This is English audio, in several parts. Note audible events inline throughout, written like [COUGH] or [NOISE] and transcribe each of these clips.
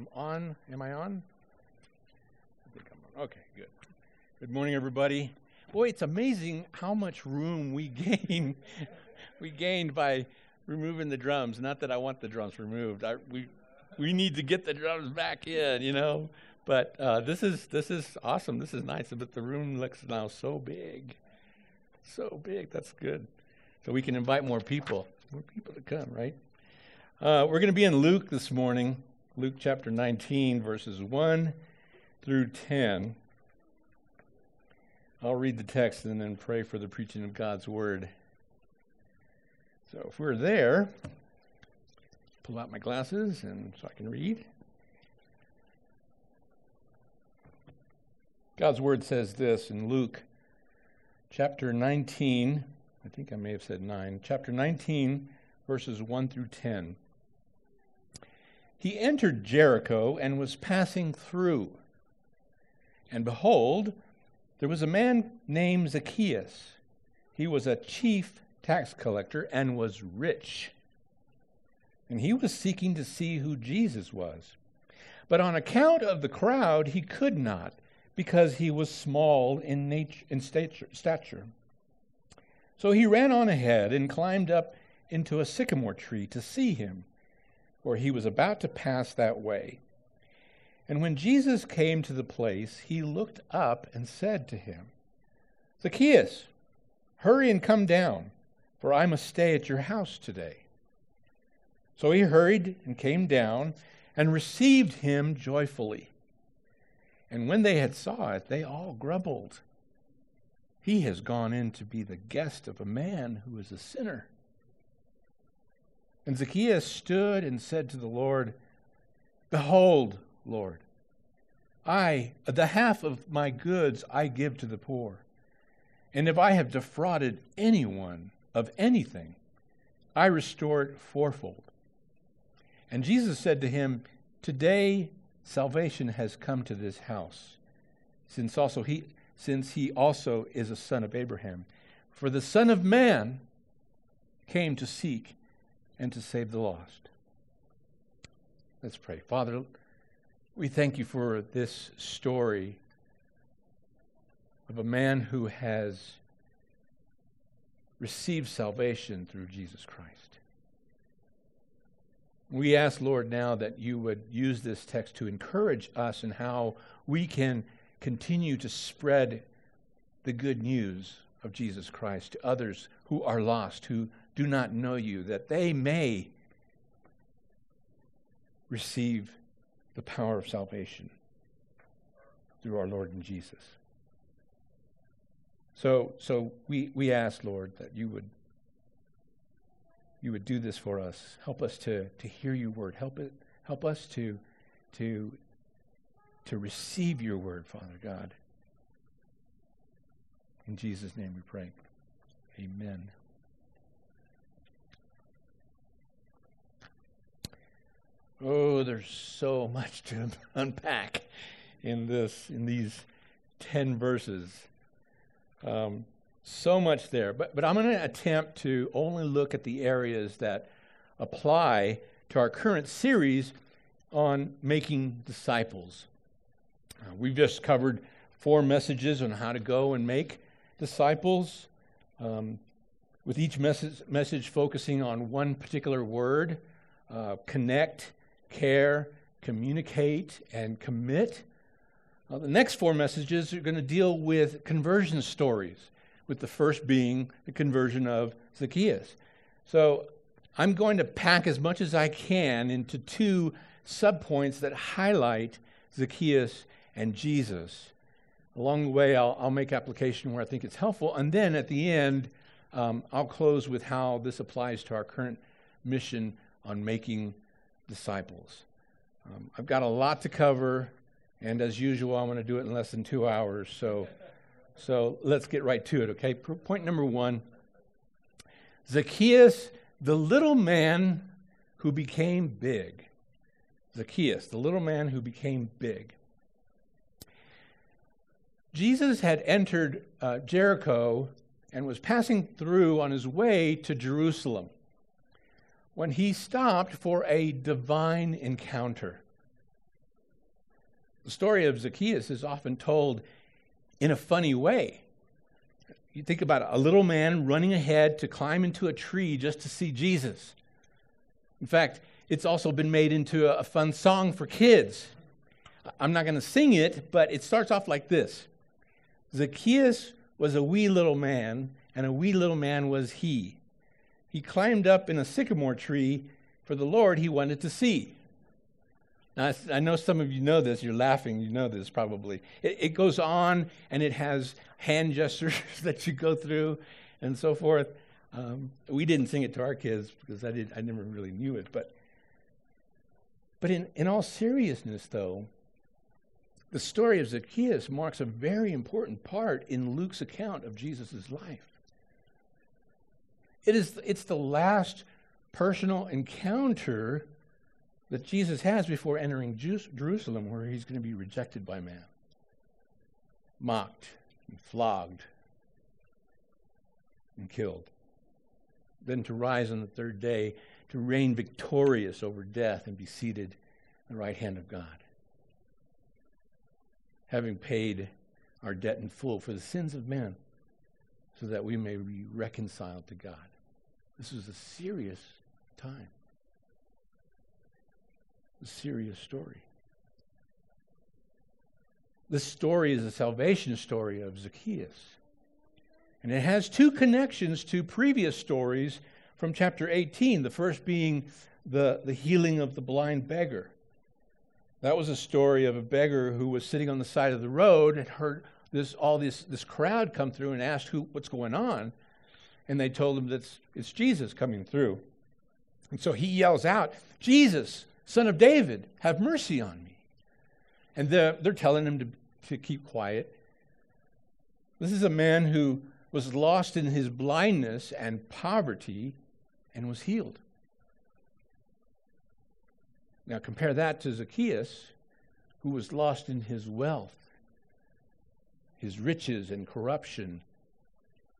I'm on. Am I on? I think I'm on. Okay, good. Good morning, everybody. Boy, it's amazing how much room we [LAUGHS] gain. we gained by removing the drums. Not that I want the drums removed. I, we we need to get the drums back in, you know. But uh, this is this is awesome. This is nice. But the room looks now so big, so big. That's good. So we can invite more people, more people to come, right? Uh, we're going to be in Luke this morning, Luke chapter 19, verses 1 through 10. I'll read the text and then pray for the preaching of God's word. So if we're there, pull out my glasses and so I can read. God's word says this in Luke chapter 19. I think I may have said 9. Chapter 19, verses 1 through 10. He entered Jericho and was passing through. And behold, there was a man named Zacchaeus. He was a chief tax collector and was rich. And he was seeking to see who Jesus was. But on account of the crowd, he could not, because he was small in, nature, in stature. So he ran on ahead and climbed up into a sycamore tree to see him, for he was about to pass that way. And when Jesus came to the place, he looked up and said to him, Zacchaeus, hurry and come down, for I must stay at your house today. So he hurried and came down and received him joyfully. And when they had saw it, they all grumbled. He has gone in to be the guest of a man who is a sinner. And Zacchaeus stood and said to the Lord, Behold, Lord, I, the half of my goods I give to the poor. And if I have defrauded anyone of anything, I restore it fourfold. And Jesus said to him, Today salvation has come to this house, since also he since he also is a son of Abraham. For the Son of Man came to seek and to save the lost. Let's pray. Father, we thank you for this story of a man who has received salvation through Jesus Christ. We ask, Lord, now that you would use this text to encourage us in how we can continue to spread the good news of Jesus Christ to others who are lost, who do not know you, that they may receive the power of salvation through our Lord and Jesus. So, so we, we ask, Lord, that you would you would do this for us. Help us to, to hear your word. Help it help us to to to receive your word, Father God. In Jesus' name we pray. Amen. Oh, there's so much to [LAUGHS] unpack in this in these 10 verses. Um, so much there. But, but I'm going to attempt to only look at the areas that apply to our current series on making disciples. Uh, we've just covered four messages on how to go and make disciples, um, with each message, message focusing on one particular word uh, connect, care, communicate, and commit. Uh, the next four messages are going to deal with conversion stories, with the first being the conversion of Zacchaeus. So I'm going to pack as much as I can into two subpoints that highlight Zacchaeus and Jesus. Along the way, I'll, I'll make application where I think it's helpful. And then at the end, um, I'll close with how this applies to our current mission on making disciples. Um, I've got a lot to cover, and as usual, I'm going to do it in less than two hours. So, so let's get right to it, okay? Point number one Zacchaeus, the little man who became big. Zacchaeus, the little man who became big. Jesus had entered uh, Jericho and was passing through on his way to Jerusalem when he stopped for a divine encounter. The story of Zacchaeus is often told in a funny way. You think about it, a little man running ahead to climb into a tree just to see Jesus. In fact, it's also been made into a, a fun song for kids. I'm not going to sing it, but it starts off like this Zacchaeus was a wee little man, and a wee little man was he. He climbed up in a sycamore tree for the Lord he wanted to see. Now, I know some of you know this. You're laughing. You know this probably. It, it goes on and it has hand [LAUGHS] gestures that you go through and so forth. Um, we didn't sing it to our kids because I, did, I never really knew it. But, but in, in all seriousness, though, the story of Zacchaeus marks a very important part in Luke's account of Jesus' life. It is, it's the last personal encounter that Jesus has before entering Jerusalem, where he's going to be rejected by man, mocked, and flogged, and killed. Then to rise on the third day to reign victorious over death and be seated at the right hand of God. Having paid our debt in full for the sins of men, so that we may be reconciled to God. This is a serious time a serious story. This story is a salvation story of Zacchaeus. And it has two connections to previous stories from chapter 18, the first being the, the healing of the blind beggar. That was a story of a beggar who was sitting on the side of the road and heard this all this, this crowd come through and asked who what's going on. And they told him that it's, Jesus coming through. And so he yells out, Jesus, Son of David, have mercy on me. And they're, they're telling him to, to keep quiet. This is a man who was lost in his blindness and poverty and was healed. Now, compare that to Zacchaeus, who was lost in his wealth, his riches, and corruption,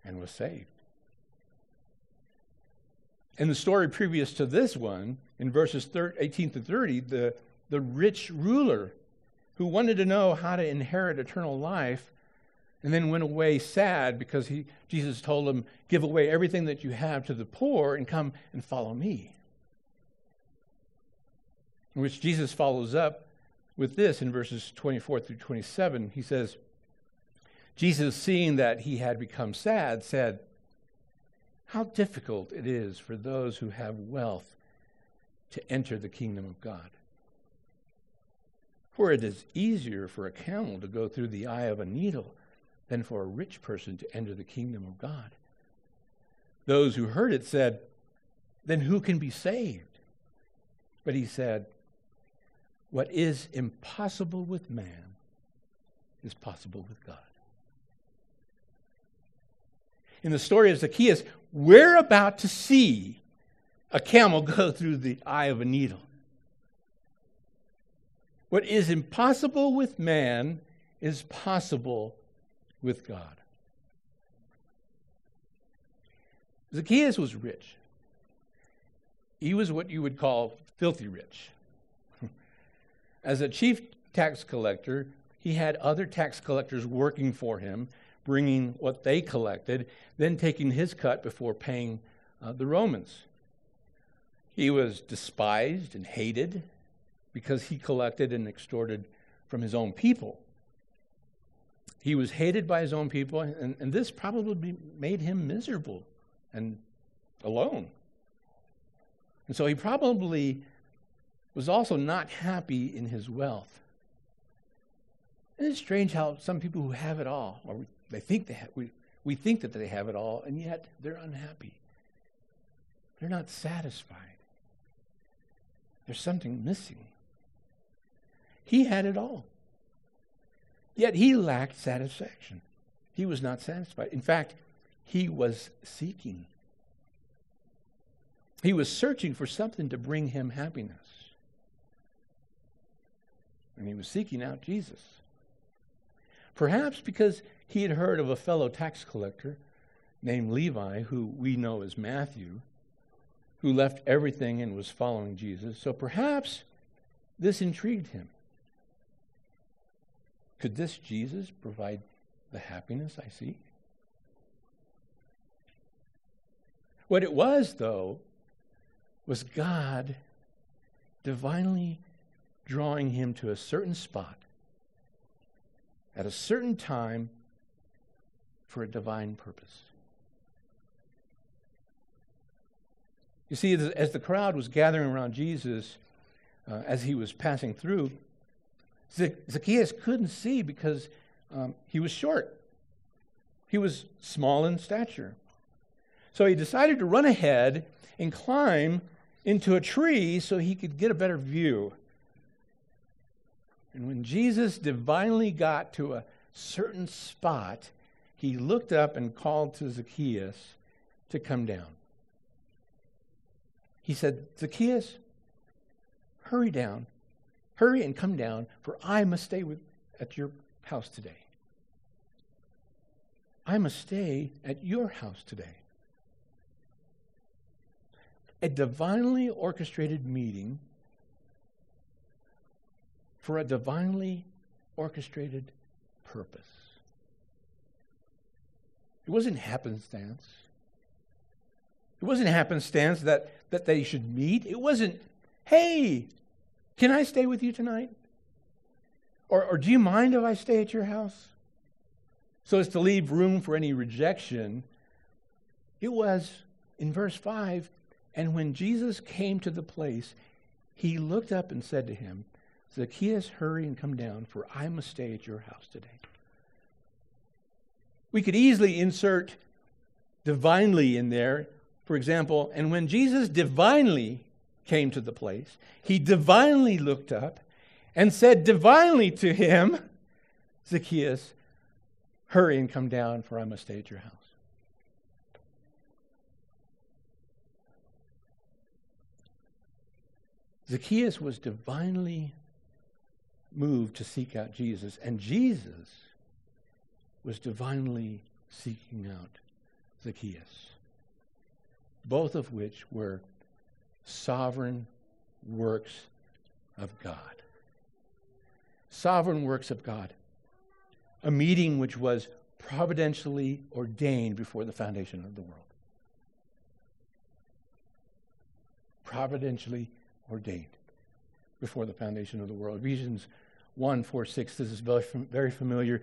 and was saved. In the story previous to this one, in verses 18 to 30, the, the rich ruler who wanted to know how to inherit eternal life and then went away sad because he, Jesus told him, Give away everything that you have to the poor and come and follow me. In which Jesus follows up with this in verses 24 through 27. He says, Jesus, seeing that he had become sad, said, how difficult it is for those who have wealth to enter the kingdom of God. For it is easier for a camel to go through the eye of a needle than for a rich person to enter the kingdom of God. Those who heard it said, Then who can be saved? But he said, What is impossible with man is possible with God. In the story of Zacchaeus, we're about to see a camel [LAUGHS] go through the eye of a needle. What is impossible with man is possible with God. Zacchaeus was rich. He was what you would call filthy rich. [LAUGHS] As a chief tax collector, he had other tax collectors working for him bringing what they collected, then taking his cut before paying uh, the Romans. He was despised and hated because he collected and extorted from his own people. He was hated by his own people, and, and this probably made him miserable and alone. And so he probably was also not happy in his wealth. And it's strange how some people who have it all, or they think they have, we, we think that they have it all, and yet they're unhappy. They're not satisfied. There's something missing. He had it all. Yet he lacked satisfaction. He was not satisfied. In fact, he was seeking. He was searching for something to bring him happiness. And he was seeking out Jesus. Perhaps because he had heard of a fellow tax collector named Levi, who we know as Matthew, who left everything and was following Jesus. So perhaps this intrigued him. Could this Jesus provide the happiness I seek? What it was, though, was God divinely drawing him to a certain spot at a certain time for a divine purpose. You see, as the crowd was gathering around Jesus uh, as he was passing through, Zacchaeus couldn't see because um, he was short. He was small in stature. So he decided to run ahead and climb into a tree so he could get a better view. And when Jesus divinely got to a certain spot, he looked up and called to Zacchaeus to come down. He said, Zacchaeus, hurry down. Hurry and come down, for I must stay with, at your house today. I must stay at your house today. A divinely orchestrated meeting for a divinely orchestrated purpose. It wasn't happenstance. It wasn't happenstance that, that they should meet. It wasn't, hey, can I stay with you tonight? Or, or do you mind if I stay at your house? So as to leave room for any rejection, it was in verse 5 and when Jesus came to the place, he looked up and said to him, Zacchaeus, hurry and come down, for I must stay at your house today. We could easily insert divinely in there. For example, and when Jesus divinely came to the place, he divinely looked up and said divinely to him, Zacchaeus, hurry and come down, for I must stay at your house. Zacchaeus was divinely moved to seek out Jesus, and Jesus was divinely seeking out Zacchaeus, both of which were sovereign works of God. Sovereign works of God. A meeting which was providentially ordained before the foundation of the world. Providentially ordained before the foundation of the world. Ephesians 1 4 6, this is very familiar.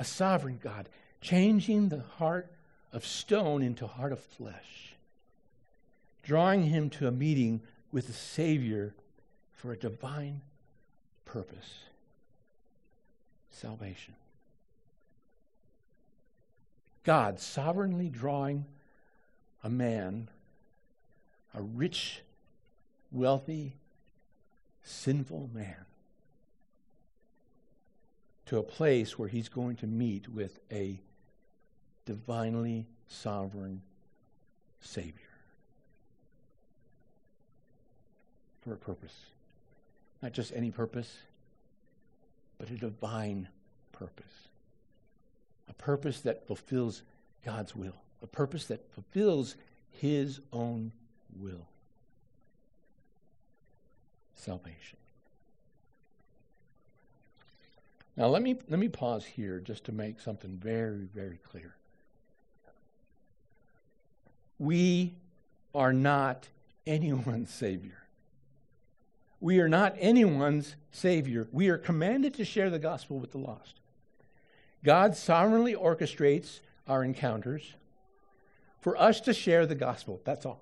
A sovereign God, changing the heart of stone into heart of flesh, drawing him to a meeting with the Savior for a divine purpose salvation. God sovereignly drawing a man a rich, wealthy, sinful man to a place where he's going to meet with a divinely sovereign Savior for a purpose. Not just any purpose, but a divine purpose. A purpose that fulfills God's will, a purpose that fulfills His own will. Salvation. Now let me let me pause here just to make something very very clear. We are not anyone's savior. We are not anyone's savior. We are commanded to share the gospel with the lost. God sovereignly orchestrates our encounters for us to share the gospel. That's all.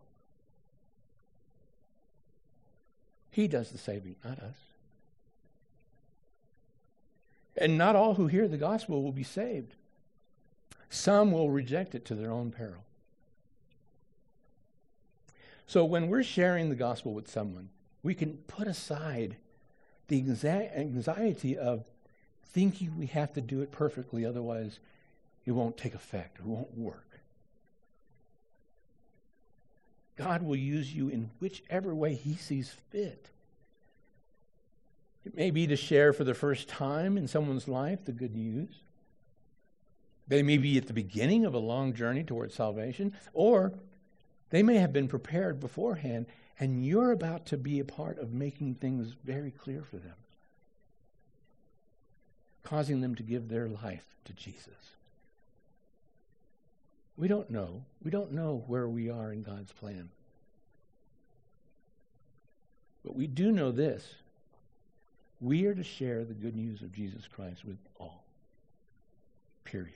He does the saving, not us. And not all who hear the gospel will be saved. Some will reject it to their own peril. So when we're sharing the gospel with someone, we can put aside the anxiety of thinking we have to do it perfectly, otherwise, it won't take effect, it won't work. God will use you in whichever way He sees fit. It may be to share for the first time in someone's life the good news. They may be at the beginning of a long journey towards salvation, or they may have been prepared beforehand, and you're about to be a part of making things very clear for them, causing them to give their life to Jesus. We don't know. We don't know where we are in God's plan. But we do know this we are to share the good news of Jesus Christ with all. Period.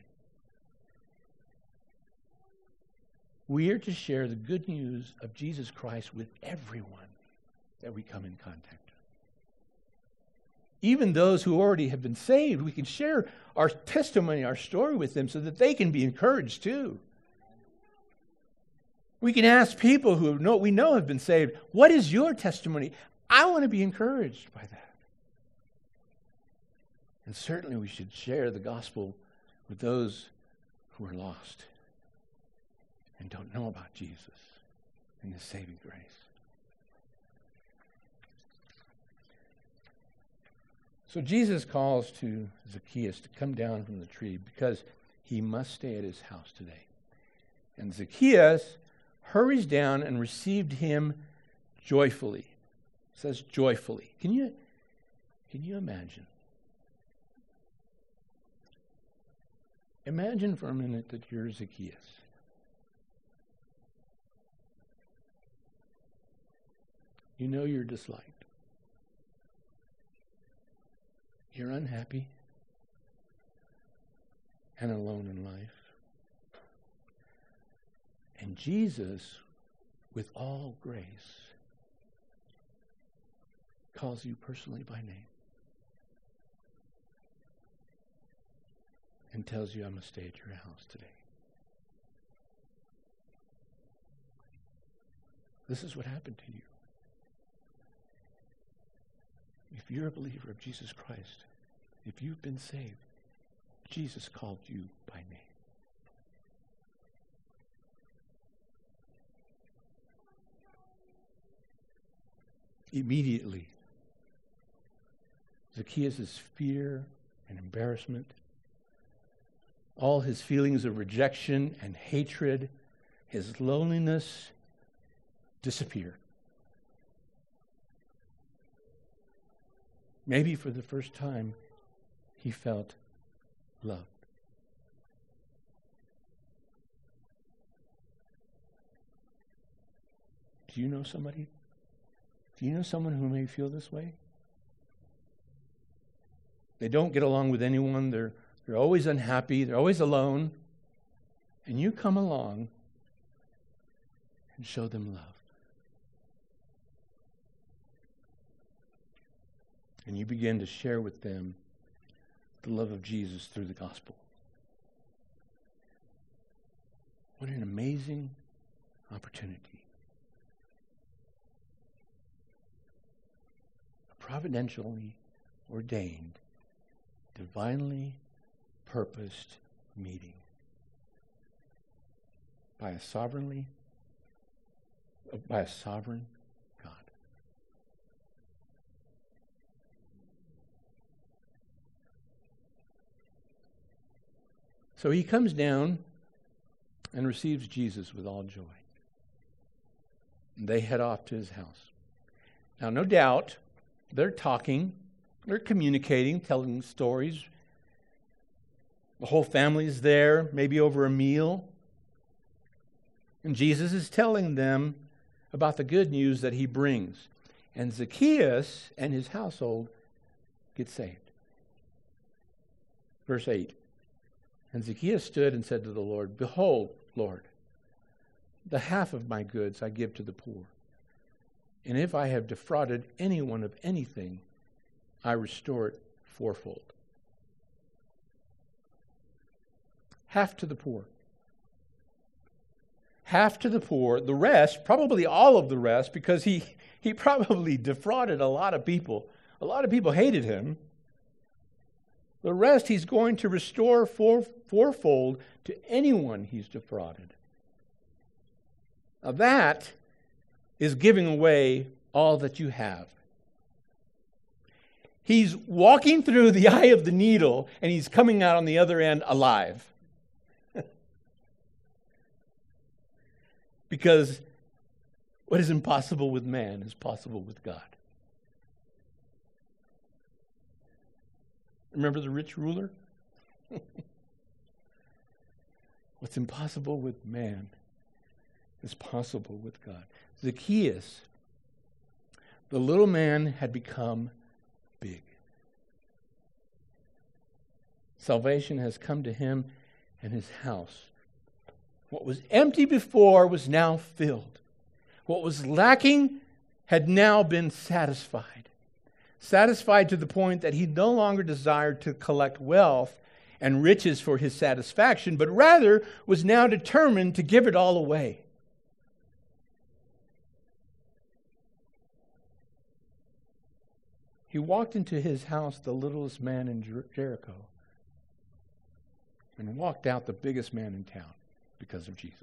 We are to share the good news of Jesus Christ with everyone that we come in contact with. Even those who already have been saved, we can share our testimony, our story with them so that they can be encouraged too. We can ask people who know, we know have been saved, what is your testimony? I want to be encouraged by that. And certainly we should share the gospel with those who are lost and don't know about Jesus and his saving grace. So Jesus calls to Zacchaeus to come down from the tree because he must stay at his house today. And Zacchaeus hurries down and received him joyfully. It says joyfully. Can you, can you imagine? Imagine for a minute that you're Zacchaeus. You know you're disliked. You're unhappy and alone in life. And Jesus, with all grace, calls you personally by name and tells you, I'm going to stay at your house today. This is what happened to you. If you're a believer of Jesus Christ, if you've been saved, Jesus called you by name. Immediately, Zacchaeus' fear and embarrassment, all his feelings of rejection and hatred, his loneliness disappeared. Maybe for the first time, he felt loved. Do you know somebody? Do you know someone who may feel this way? They don't get along with anyone. They're, they're always unhappy. They're always alone. And you come along and show them love. And you begin to share with them the love of Jesus through the gospel. What an amazing opportunity. Providentially ordained, divinely purposed meeting by a sovereignly by a sovereign God. So he comes down and receives Jesus with all joy. And they head off to his house. Now, no doubt, they're talking, they're communicating, telling stories. The whole family is there, maybe over a meal. And Jesus is telling them about the good news that he brings. And Zacchaeus and his household get saved. Verse 8 and Zacchaeus stood and said to the Lord, Behold, Lord, the half of my goods I give to the poor. And if I have defrauded anyone of anything, I restore it fourfold. Half to the poor. Half to the poor. The rest, probably all of the rest, because he, he probably defrauded a lot of people a lot of people hated him. The rest he's going to restore four, fourfold to anyone he's defrauded. Now that is giving away all that you have. He's walking through the [LAUGHS] eye of the needle and he's coming out on the other end alive. Because what is impossible with man is possible with God. Remember the rich ruler? [LAUGHS] What's impossible with man is possible with God. Zacchaeus, the little man, had become big. Salvation has come to him and his house. What was empty before was now filled. What was lacking had now been satisfied. Satisfied to the point that he no longer desired to collect wealth and riches for his satisfaction, but rather was now determined to give it all away. He walked into his house, the littlest man in Jer- Jericho, and walked out the biggest man in town because of Jesus.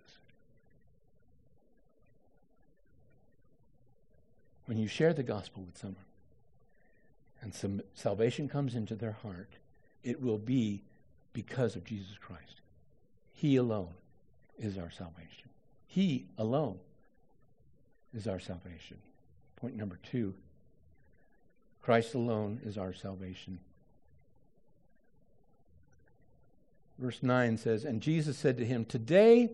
When you share the gospel with someone and some salvation comes into their heart, it will be because of Jesus Christ. He alone is our salvation. He alone is our salvation. Point number two Christ alone is our salvation. Verse 9 says, And Jesus said to him, Today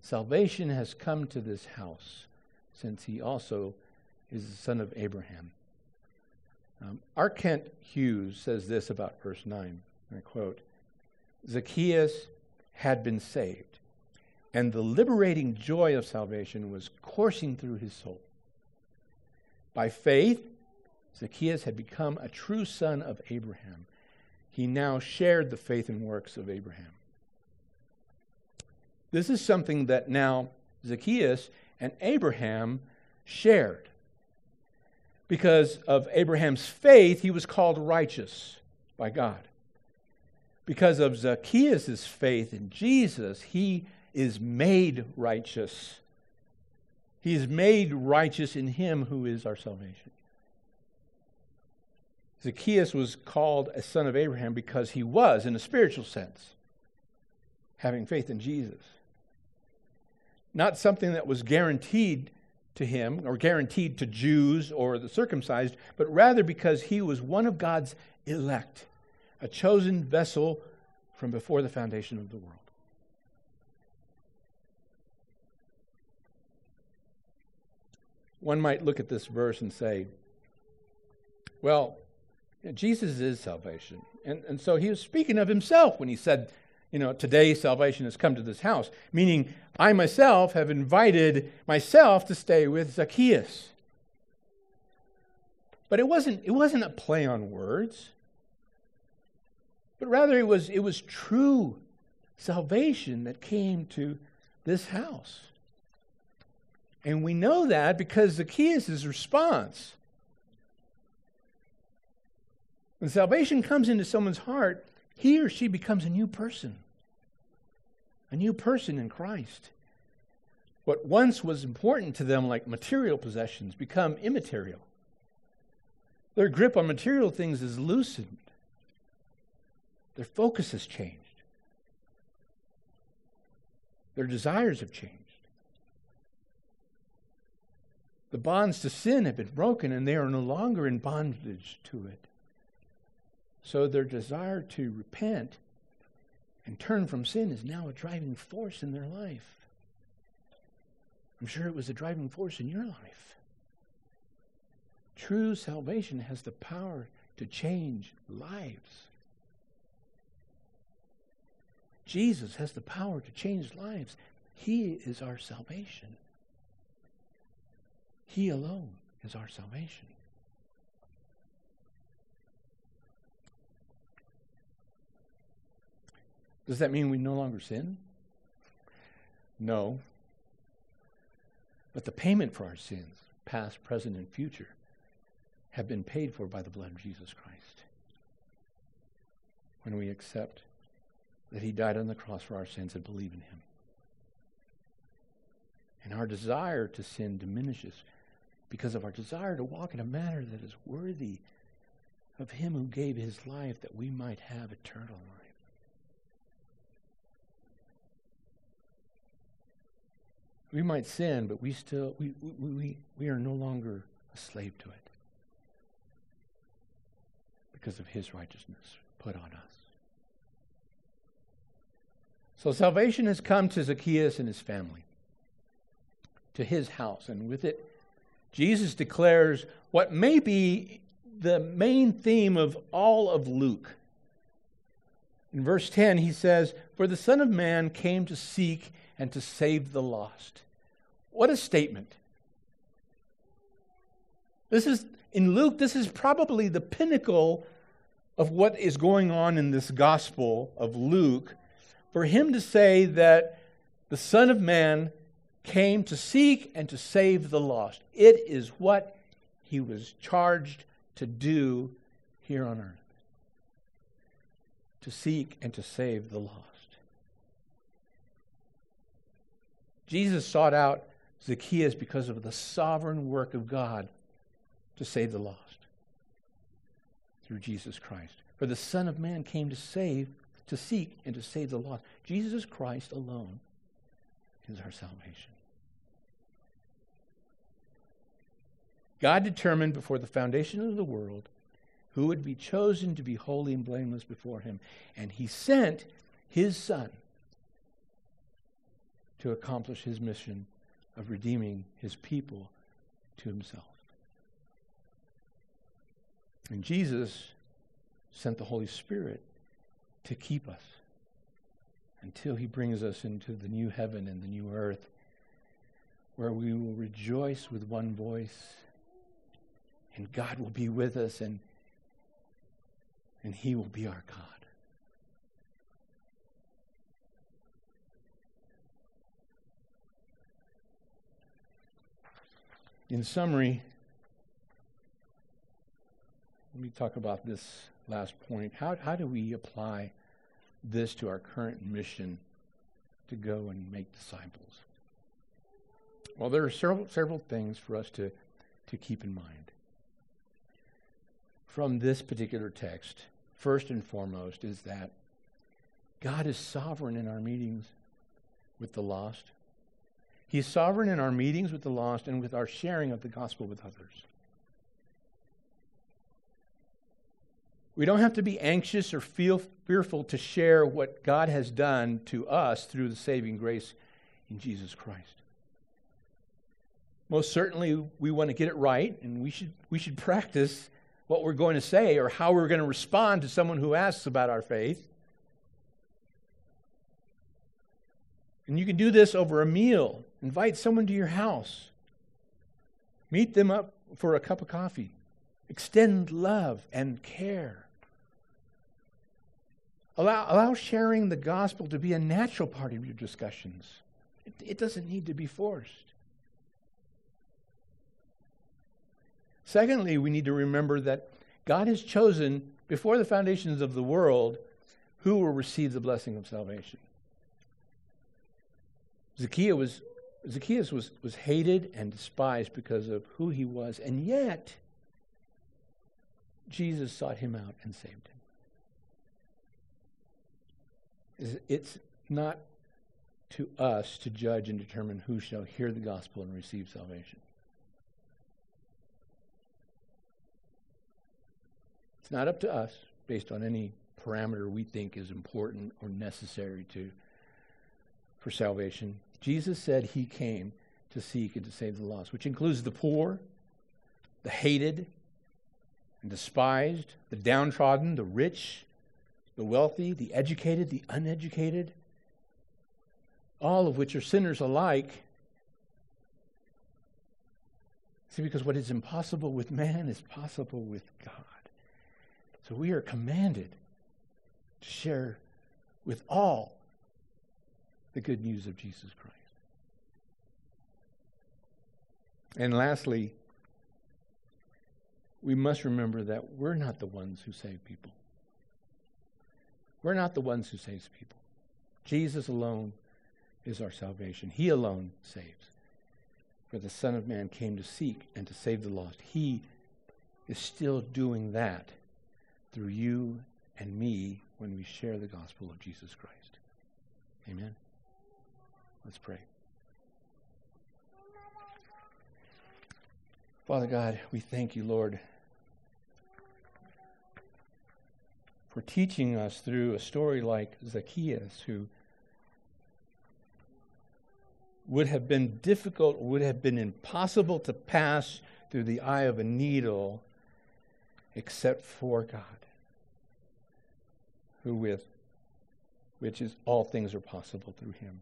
salvation has come to this house, since he also is the son of Abraham. Um, R. Kent Hughes says this about verse 9. I quote Zacchaeus had been saved, and the liberating joy of salvation was coursing through his soul. By faith, Zacchaeus had become a true son of Abraham. He now shared the faith and works of Abraham. This is something that now Zacchaeus and Abraham shared. Because of Abraham's faith, he was called righteous by God. Because of Zacchaeus' faith in Jesus, he is made righteous. He is made righteous in him who is our salvation. Zacchaeus was called a son of Abraham because he was, in a spiritual sense, having faith in Jesus. Not something that was guaranteed to him or guaranteed to Jews or the circumcised, but rather because he was one of God's elect, a chosen vessel from before the foundation of the world. One might look at this verse and say, well, Jesus is salvation. And, and so he was speaking of himself when he said, you know, today salvation has come to this house, meaning I myself have invited myself to stay with Zacchaeus. But it wasn't, it wasn't a play on words, but rather it was, it was true salvation that came to this house. And we know that because Zacchaeus' response when salvation comes into someone's heart, he or she becomes a new person. A new person in Christ. What once was important to them, like material possessions, become immaterial. Their grip on material things is loosened. Their focus has changed. Their desires have changed. The bonds to sin have been broken, and they are no longer in bondage to it. So their desire to repent and turn from sin is now a driving force in their life. I'm sure it was a driving force in your life. True salvation has the power to change lives. Jesus has the power to change lives. He is our salvation. He alone is our salvation. Does that mean we no longer sin? No. But the payment for our sins, past, present, and future, have been paid for by the blood of Jesus Christ. When we accept that he died on the cross for our sins and believe in him. And our desire to sin diminishes because of our desire to walk in a manner that is worthy of him who gave his life that we might have eternal life. We might sin, but we still we, we, we, we are no longer a slave to it because of his righteousness put on us. So salvation has come to Zacchaeus and his family, to his house, and with it, Jesus declares what may be the main theme of all of Luke. In verse 10, he says, For the Son of Man came to seek and to save the lost. What a statement. This is, in Luke, this is probably the pinnacle of what is going on in this gospel of Luke. For him to say that the Son of Man came to seek and to save the lost, it is what he was charged to do here on earth to seek and to save the lost. Jesus sought out Zacchaeus because of the sovereign work of God to save the lost through Jesus Christ. For the Son of Man came to save, to seek, and to save the lost. Jesus Christ alone is our salvation. God determined before the foundation of the world who would be chosen to be holy and blameless before him. And he sent his Son to accomplish his mission of redeeming his people to himself. And Jesus sent the Holy Spirit to keep us until he brings us into the new heaven and the new earth where we will rejoice with one voice and God will be with us and and he will be our God. In summary, let me talk about this last point. How, how do we apply this to our current mission to go and make disciples? Well, there are several, several things for us to, to keep in mind from this particular text, first and foremost, is that God is sovereign in our meetings with the lost. He's sovereign in our meetings with the lost and with our sharing of the gospel with others. We don't have to be anxious or feel fearful to share what God has done to us through the saving grace in Jesus Christ. Most certainly, we want to get it right, and we should, we should practice what we're going to say or how we're going to respond to someone who asks about our faith. And you can do this over a meal. Invite someone to your house. Meet them up for a cup of coffee. Extend love and care. Allow, allow sharing the gospel to be a natural part of your discussions. It, it doesn't need to be forced. Secondly, we need to remember that God has chosen before the foundations of the world who will receive the blessing of salvation. Zacchaeus was, Zacchaeus was, was hated and despised because of who he was, and yet Jesus sought him out and saved him. It's not to us to judge and determine who shall hear the gospel and receive salvation. It's not up to us, based on any parameter we think is important or necessary to for salvation. Jesus said he came to seek and to save the lost, which includes the poor, the hated and despised, the downtrodden, the rich, the wealthy, the educated, the uneducated, all of which are sinners alike. See, because what is impossible with man is possible with God. So we are commanded to share with all the good news of Jesus Christ. And lastly, we must remember that we're not the ones who save people. We're not the ones who saves people. Jesus alone is our salvation. He alone saves. For the Son of Man came to seek and to save the lost. He is still doing that through you and me when we share the gospel of Jesus Christ. Amen. Let's pray. Father God, we thank you, Lord, for teaching us through a story like Zacchaeus, who would have been difficult, would have been impossible to pass through the eye of a needle except for God, who with which is all things are possible through him.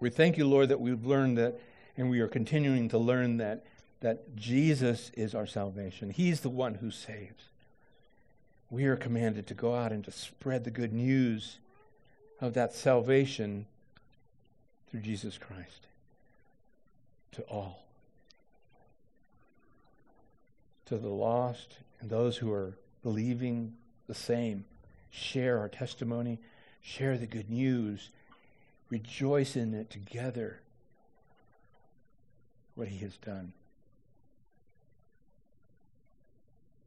We thank you, Lord, that we've learned that and we are continuing to learn that that Jesus is our salvation. He's the one who saves. We are commanded to go out and to spread the good news of that salvation through Jesus Christ to all. To the lost and those who are believing the same. Share our testimony, share the good news, rejoice in it together, what He has done.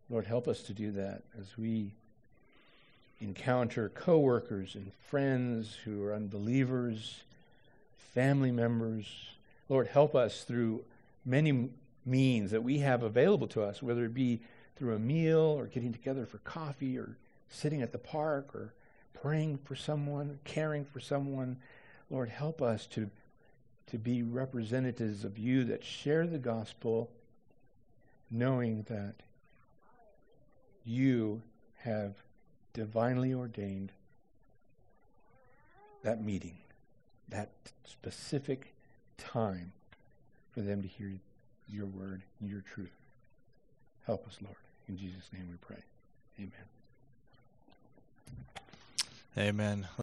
Lord, help us to do that as we encounter coworkers and friends who are unbelievers family members. Lord, help us through many means that we have available to us, whether it be through a meal or getting together for coffee or sitting at the park or praying for someone, caring for someone. Lord, help us to, to be representatives of you that share the gospel, knowing that you have divinely ordained that meeting that specific time for them to hear your word your truth. Help us, Lord. In Jesus' name we pray. Amen. Amen.